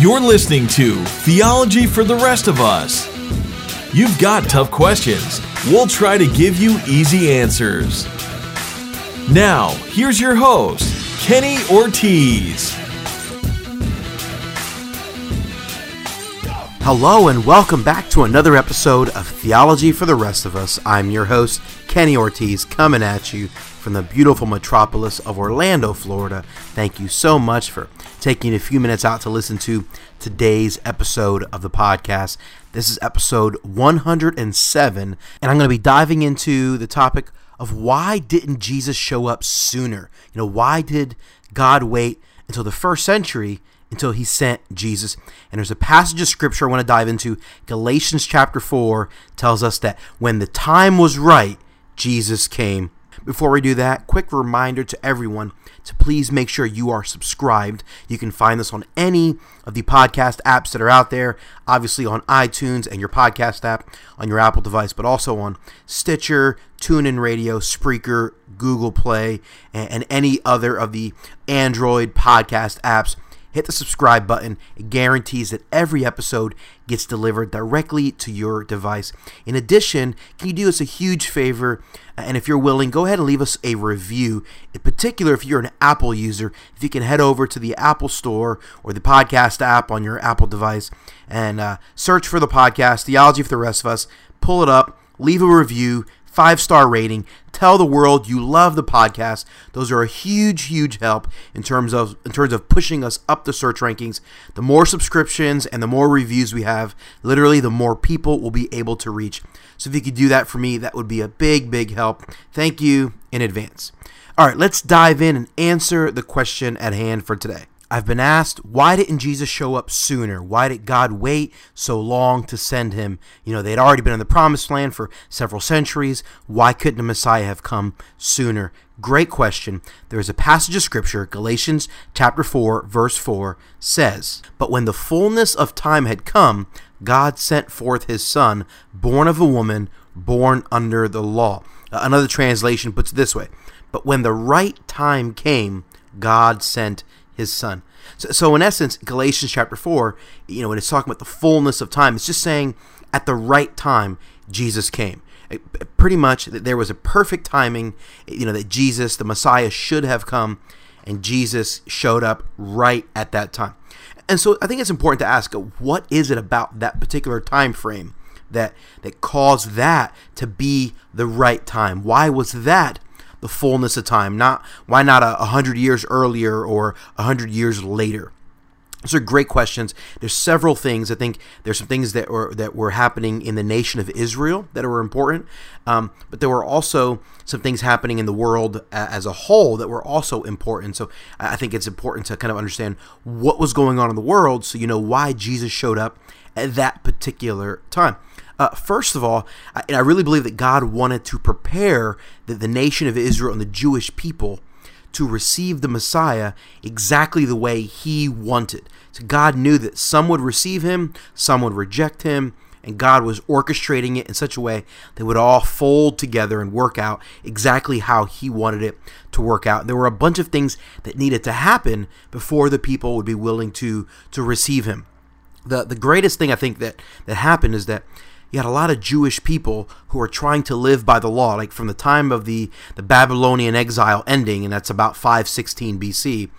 You're listening to Theology for the Rest of Us. You've got tough questions. We'll try to give you easy answers. Now, here's your host, Kenny Ortiz. Hello, and welcome back to another episode of Theology for the Rest of Us. I'm your host, Kenny Ortiz, coming at you from the beautiful metropolis of Orlando, Florida. Thank you so much for taking a few minutes out to listen to today's episode of the podcast. This is episode 107, and I'm going to be diving into the topic of why didn't Jesus show up sooner? You know, why did God wait until the first century until he sent Jesus. And there's a passage of scripture I want to dive into. Galatians chapter 4 tells us that when the time was right, Jesus came. Before we do that, quick reminder to everyone to please make sure you are subscribed. You can find this on any of the podcast apps that are out there, obviously on iTunes and your podcast app on your Apple device, but also on Stitcher, TuneIn Radio, Spreaker, Google Play, and, any other of the Android podcast apps hit the subscribe button. It guarantees that every episode gets delivered directly to your device. In addition, can you do us a huge favor? And if you're willing, go ahead and leave us a review. In particular, if you're an Apple user, if you can head over to the Apple Store or the podcast app on your Apple device and uh, search for the podcast, Theology for the Rest of Us, pull it up, leave a review five star rating. Tell the world you love the podcast. Those are a huge, huge help in terms of in terms of pushing us up the search rankings. The more subscriptions and the more reviews we have, literally the more people will be able to reach. So if you could do that for me, that would be a big, big help. Thank you in advance. All right, let's dive in and answer the question at hand for today. I've been asked, why didn't Jesus show up sooner? Why did God wait so long to send him? You know, they'd already been in the promised land for several centuries. Why couldn't the Messiah have come sooner? Great question. There is a passage of scripture, Galatians chapter 4, verse 4 says, But when the fullness of time had come, God sent forth his son, born of a woman, born under the law. Another translation puts it this way, But when the right time came, God sent his son. So, so in essence, Galatians chapter 4, you know, when it's talking about the fullness of time, it's just saying at the right time, Jesus came. Eh, it, pretty much, that there was a perfect timing, eh, you know, that Jesus, the Messiah, should have come, and Jesus showed up right at that time. And so I think it's important to ask, uh, what is it about that particular time frame that that caused that to be the right time? Why was that the fullness of time? Not why not a, hundred years earlier or a hundred years later? Those are great questions. There's several things. I think there's some things that were that were happening in the nation of Israel that were important, um, but there were also some things happening in the world as a whole that were also important. So I think it's important to kind of understand what was going on in the world, so you know why Jesus showed up at that particular time. Uh, first of all, I, I really believe that God wanted to prepare the, the nation of Israel and the Jewish people to receive the Messiah exactly the way he wanted. So God knew that some would receive him, some would reject him, and God was orchestrating it in such a way that would all fold together and work out exactly how he wanted it to work out. There were a bunch of things that needed to happen before the people would be willing to to receive him. The the greatest thing I think that that happened is that you had a lot of Jewish people who were trying to live by the law, like from the time of the, the Babylonian exile ending, and that's about 516 BC,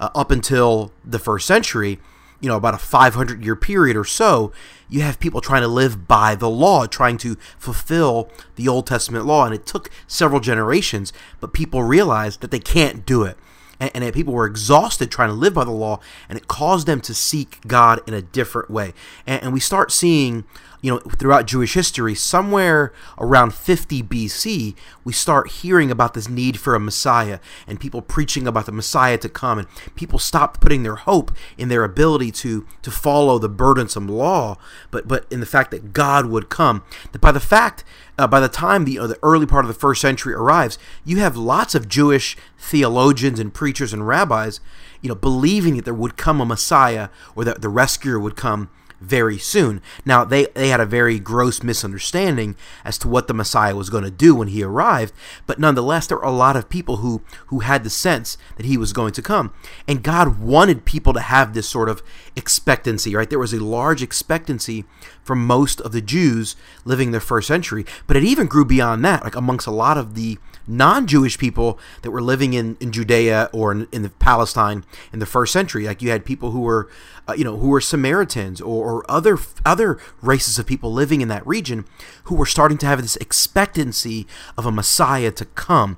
uh, up until the first century, you know, about a 500 year period or so, you have people trying to live by the law, trying to fulfill the Old Testament law. And it took several generations, but people realized that they can't do it. And, and people were exhausted trying to live by the law, and it caused them to seek God in a different way. And, and we start seeing you know, throughout Jewish history, somewhere around 50 BC, we start hearing about this need for a Messiah and people preaching about the Messiah to come. And people stopped putting their hope in their ability to, to follow the burdensome law, but, but in the fact that God would come. That by the fact, uh, by the time the, uh, the early part of the first century arrives, you have lots of Jewish theologians and preachers and rabbis, you know, believing that there would come a Messiah or that the rescuer would come very soon. Now, they, they had a very gross misunderstanding as to what the Messiah was going to do when he arrived, but nonetheless, there were a lot of people who, who had the sense that he was going to come. And God wanted people to have this sort of expectancy, right? There was a large expectancy from most of the Jews living in the first century, but it even grew beyond that, like amongst a lot of the non-Jewish people that were living in, in Judea or in, in the Palestine in the first century. Like you had people who were, uh, you know, who were Samaritans or, or other other races of people living in that region who were starting to have this expectancy of a Messiah to come.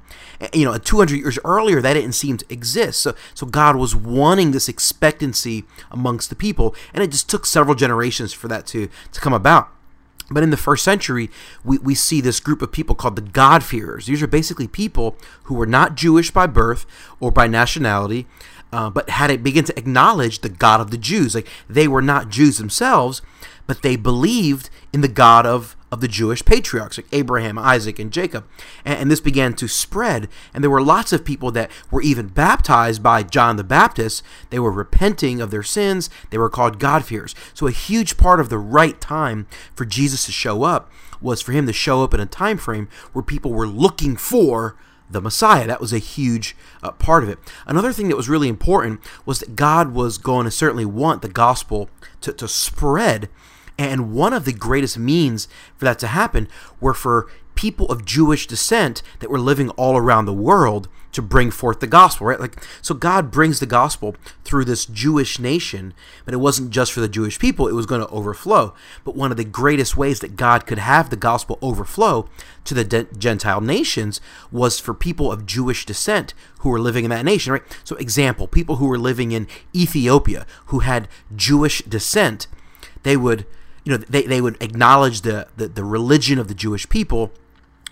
You know, 200 years earlier, that didn't seem to exist. So, so God was wanting this expectancy amongst the people, and it just took several generations for that to to come about. But in the first century, we, we see this group of people called the God-fearers. These are basically people who were not Jewish by birth or by nationality, uh, but had to begin to acknowledge the God of the Jews. Like they were not Jews themselves, but they believed in the God of of the Jewish patriarchs, like Abraham, Isaac, and Jacob. And, and, this began to spread. And there were lots of people that were even baptized by John the Baptist. They were repenting of their sins. They were called God-fearers. So a huge part of the right time for Jesus to show up was for him to show up in a time frame where people were looking for the Messiah. That was a huge uh, part of it. Another thing that was really important was that God was going to certainly want the gospel to, to spread and one of the greatest means for that to happen were for people of Jewish descent that were living all around the world to bring forth the gospel, right? Like so God brings the gospel through this Jewish nation, but it wasn't just for the Jewish people, it was going to overflow. But one of the greatest ways that God could have the gospel overflow to the de- Gentile nations was for people of Jewish descent who were living in that nation, right? So example, people who were living in Ethiopia who had Jewish descent, they would you know, they, they would acknowledge the, the, the religion of the Jewish people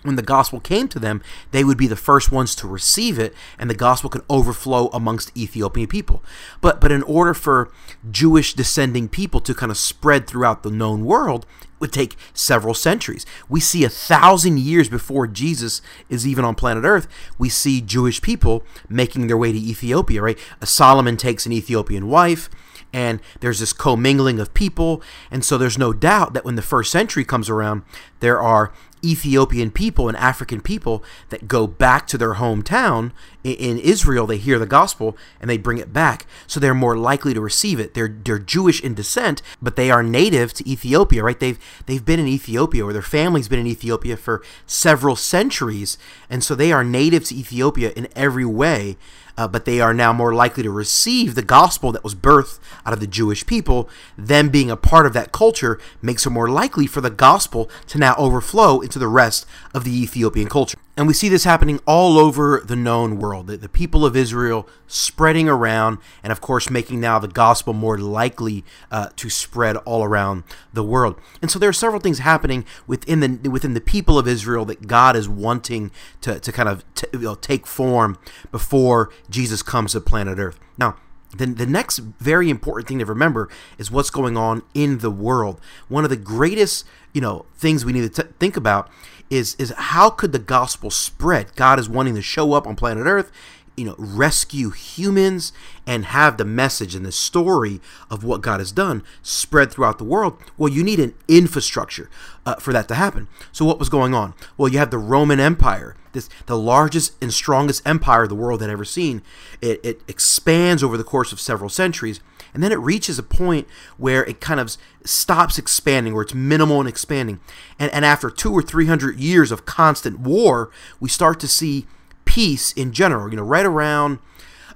when the gospel came to them, they would be the first ones to receive it, and the gospel could overflow amongst Ethiopian people. But but in order for Jewish descending people to kind of spread throughout the known world, it would take several centuries. We see a thousand years before Jesus is even on planet Earth, we see Jewish people making their way to Ethiopia. Right, Solomon takes an Ethiopian wife and there's this commingling of people. And so there's no doubt that when the first century comes around, there are Ethiopian people and African people that go back to their hometown in Israel. They hear the gospel and they bring it back. So they're more likely to receive it. They're, they're Jewish in descent, but they are native to Ethiopia, right? They've, they've been in Ethiopia or their family's been in Ethiopia for several centuries. And so they are native to Ethiopia in every way uh, but they are now more likely to receive the gospel that was birthed out of the Jewish people. Them being a part of that culture makes it more likely for the gospel to now overflow into the rest of the Ethiopian culture. And we see this happening all over the known world. The, the, people of Israel spreading around, and of course, making now the gospel more likely uh, to spread all around the world. And so there are several things happening within the within the people of Israel that God is wanting to, to kind of t- you know, take form before Jesus comes to planet Earth. Now, then the next very important thing to remember is what's going on in the world. One of the greatest, you know, things we need to t- think about is is how could the gospel spread? God is wanting to show up on planet Earth, you know, rescue humans and have the message and the story of what God has done spread throughout the world. Well, you need an infrastructure uh, for that to happen. So what was going on? Well, you have the Roman Empire, this the largest and strongest empire the world had ever seen. It, it expands over the course of several centuries and then it reaches a point where it kind of stops expanding, where it's minimal and expanding. And, and after two or three hundred years of constant war, we start to see peace in general. You know, right around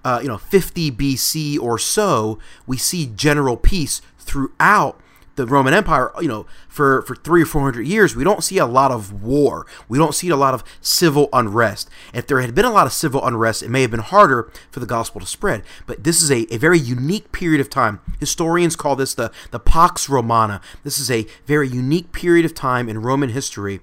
uh, you know 50 BC or so, we see general peace throughout the Roman Empire, you know, for, for three or four hundred years, we don't see a lot of war. We don't see a lot of civil unrest. If there had been a lot of civil unrest, it may have been harder for the gospel to spread. But this is a, a very unique period of time. Historians call this the, the Pax Romana. This is a very unique period of time in Roman history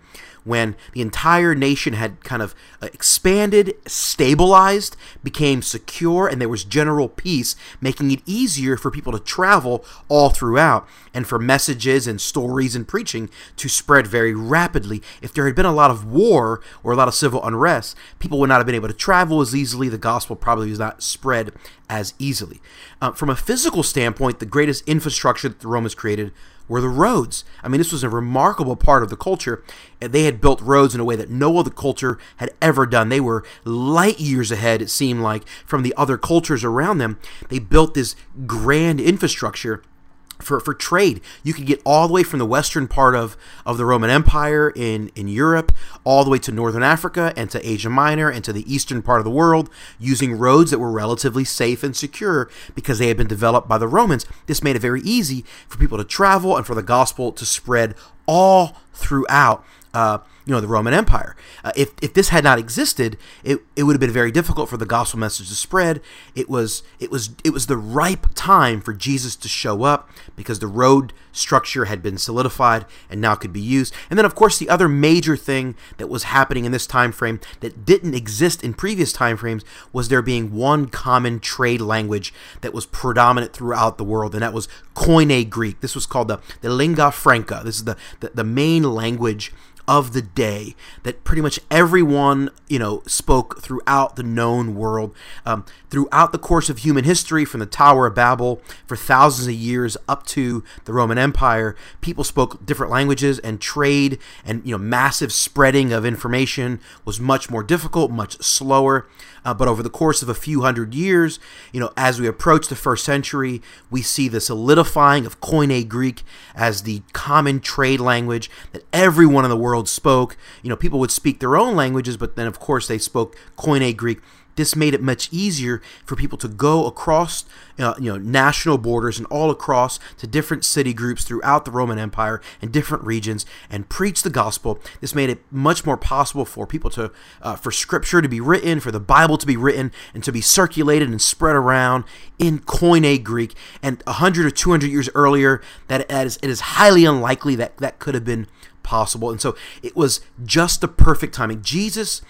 when the entire nation had kind of uh, expanded, stabilized, became secure, and there was general peace, making it easier for people to travel all throughout and for messages and stories and preaching to spread very rapidly. If there had been a lot of war or a lot of civil unrest, people would not have been able to travel as easily. The gospel probably was not spread as easily. Uh, from a physical standpoint, the greatest infrastructure that the Romans created were the roads. I mean, this was a remarkable part of the culture. They had built roads in a way that no other culture had ever done. They were light years ahead, it seemed like, from the other cultures around them. They built this grand infrastructure for, for trade. You could get all the way from the western part of, of the Roman Empire in, in Europe, all the way to northern Africa and to Asia Minor and to the eastern part of the world using roads that were relatively safe and secure because they had been developed by the Romans. This made it very easy for people to travel and for the gospel to spread all throughout uh, you know the Roman Empire. Uh, if if this had not existed, it, it would have been very difficult for the gospel message to spread. It was it was it was the ripe time for Jesus to show up because the road structure had been solidified and now could be used. And then of course the other major thing that was happening in this time frame that didn't exist in previous time frames was there being one common trade language that was predominant throughout the world, and that was Koine Greek. This was called the, the lingua franca. This is the, the, the main language of the day that pretty much everyone you know spoke throughout the known world um, throughout the course of human history from the tower of babel for thousands of years up to the roman empire people spoke different languages and trade and you know massive spreading of information was much more difficult much slower uh, but over the course of a few hundred years, you know, as we approach the first century, we see the solidifying of Koine Greek as the common trade language that everyone in the world spoke. You know, people would speak their own languages, but then of course they spoke Koine Greek this made it much easier for people to go across uh, you know national borders and all across to different city groups throughout the Roman Empire and different regions and preach the gospel. This made it much more possible for people to uh, for scripture to be written, for the Bible to be written and to be circulated and spread around in Koine Greek. And 100 or 200 years earlier, that it is, it is highly unlikely that that could have been possible. And so it was just the perfect timing. Jesus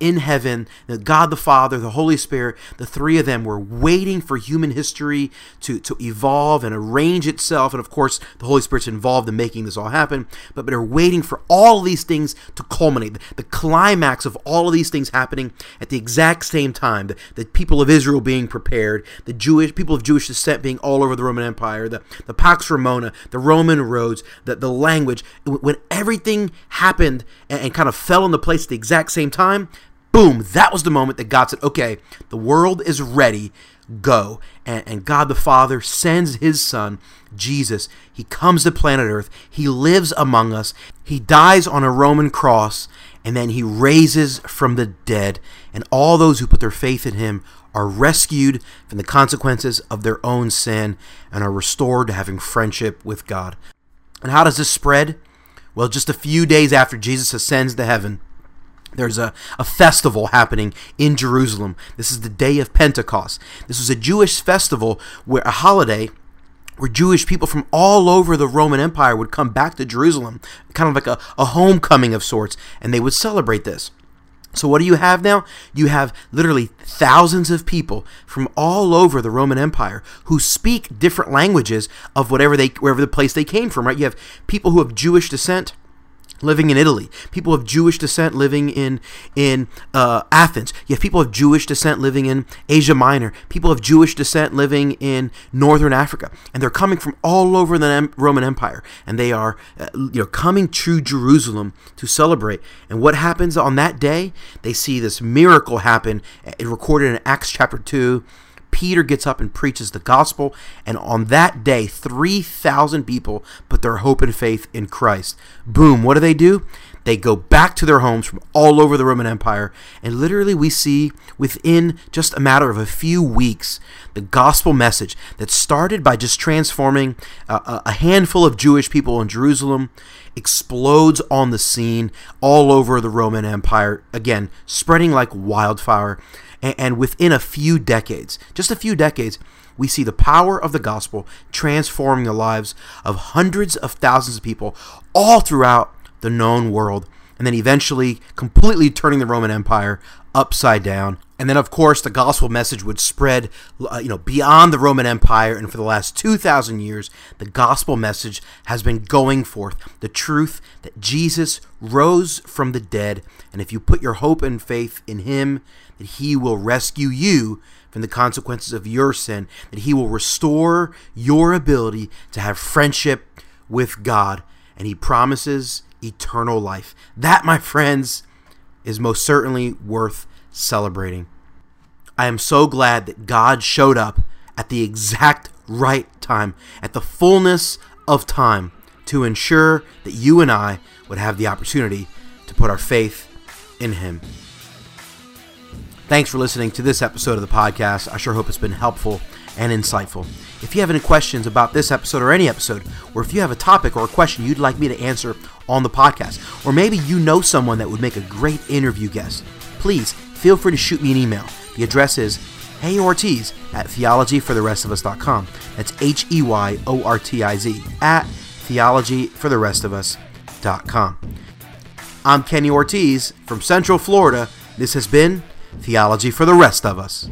in heaven, God the Father, the Holy Spirit, the three of them were waiting for human history to, to evolve and arrange itself. And of course, the Holy Spirit's involved in making this all happen. But, they're waiting for all of these things to culminate. The, climax of all of these things happening at the exact same time. The, the people of Israel being prepared, the Jewish people of Jewish descent being all over the Roman Empire, the, the Pax Romana, the Roman roads, the, the language. When everything happened and, and kind of fell into place at the exact same time, boom, that was the moment that God said, okay, the world is ready, go. And, and, God the Father sends his Son, Jesus. He comes to planet Earth, he lives among us, he dies on a Roman cross, and then he raises from the dead. And all those who put their faith in him are rescued from the consequences of their own sin and are restored to having friendship with God. And how does this spread? Well, just a few days after Jesus ascends to heaven, there's a, a festival happening in Jerusalem. This is the day of Pentecost. This was a Jewish festival where a holiday where Jewish people from all over the Roman Empire would come back to Jerusalem, kind of like a, a homecoming of sorts, and they would celebrate this. So, what do you have now? You have literally thousands of people from all over the Roman Empire who speak different languages of whatever they, wherever the place they came from, right? You have people who have Jewish descent living in Italy, people of Jewish descent living in in uh, Athens. You have people of Jewish descent living in Asia Minor, people of Jewish descent living in Northern Africa, and they're coming from all over the Roman Empire, and they are uh, you know coming to Jerusalem to celebrate. And what happens on that day? They see this miracle happen, uh, recorded in Acts chapter two Peter gets up and preaches the gospel, and on that day, 3,000 people put their hope and faith in Christ. Boom, what do they do? They go back to their homes from all over the Roman Empire, and literally, we see within just a matter of a few weeks the gospel message that started by just transforming uh, a, a handful of Jewish people in Jerusalem explodes on the scene all over the Roman Empire, again, spreading like wildfire. And within a few decades, just a few decades, we see the power of the gospel transforming the lives of hundreds of thousands of people all throughout the known world. and then eventually completely turning the Roman Empire upside down. And then, of course, the gospel message would spread, uh, you know, beyond the Roman Empire. And for the last 2,000 years, the gospel message has been going forth the truth that Jesus rose from the dead. And if you put your hope and faith in him, that he will rescue you from the consequences of your sin, that he will restore your ability to have friendship with God. And he promises eternal life. That, my friends, is most certainly worth celebrating. I am so glad that God showed up at the exact right time, at the fullness of time, to ensure that you and I would have the opportunity to put our faith in Him. Thanks for listening to this episode of the podcast. I sure hope it's been helpful and insightful. If you have any questions about this episode or any episode, or if you have a topic or a question you'd like me to answer on the podcast, or maybe you know someone that would make a great interview guest, please feel free to shoot me an email. The address is heyortiz at theologyfortherestofus.com. That's H E Y O R T I Z at theologyfortherestofus.com. I'm Kenny Ortiz from Central Florida. This has been Theology for the Rest of Us.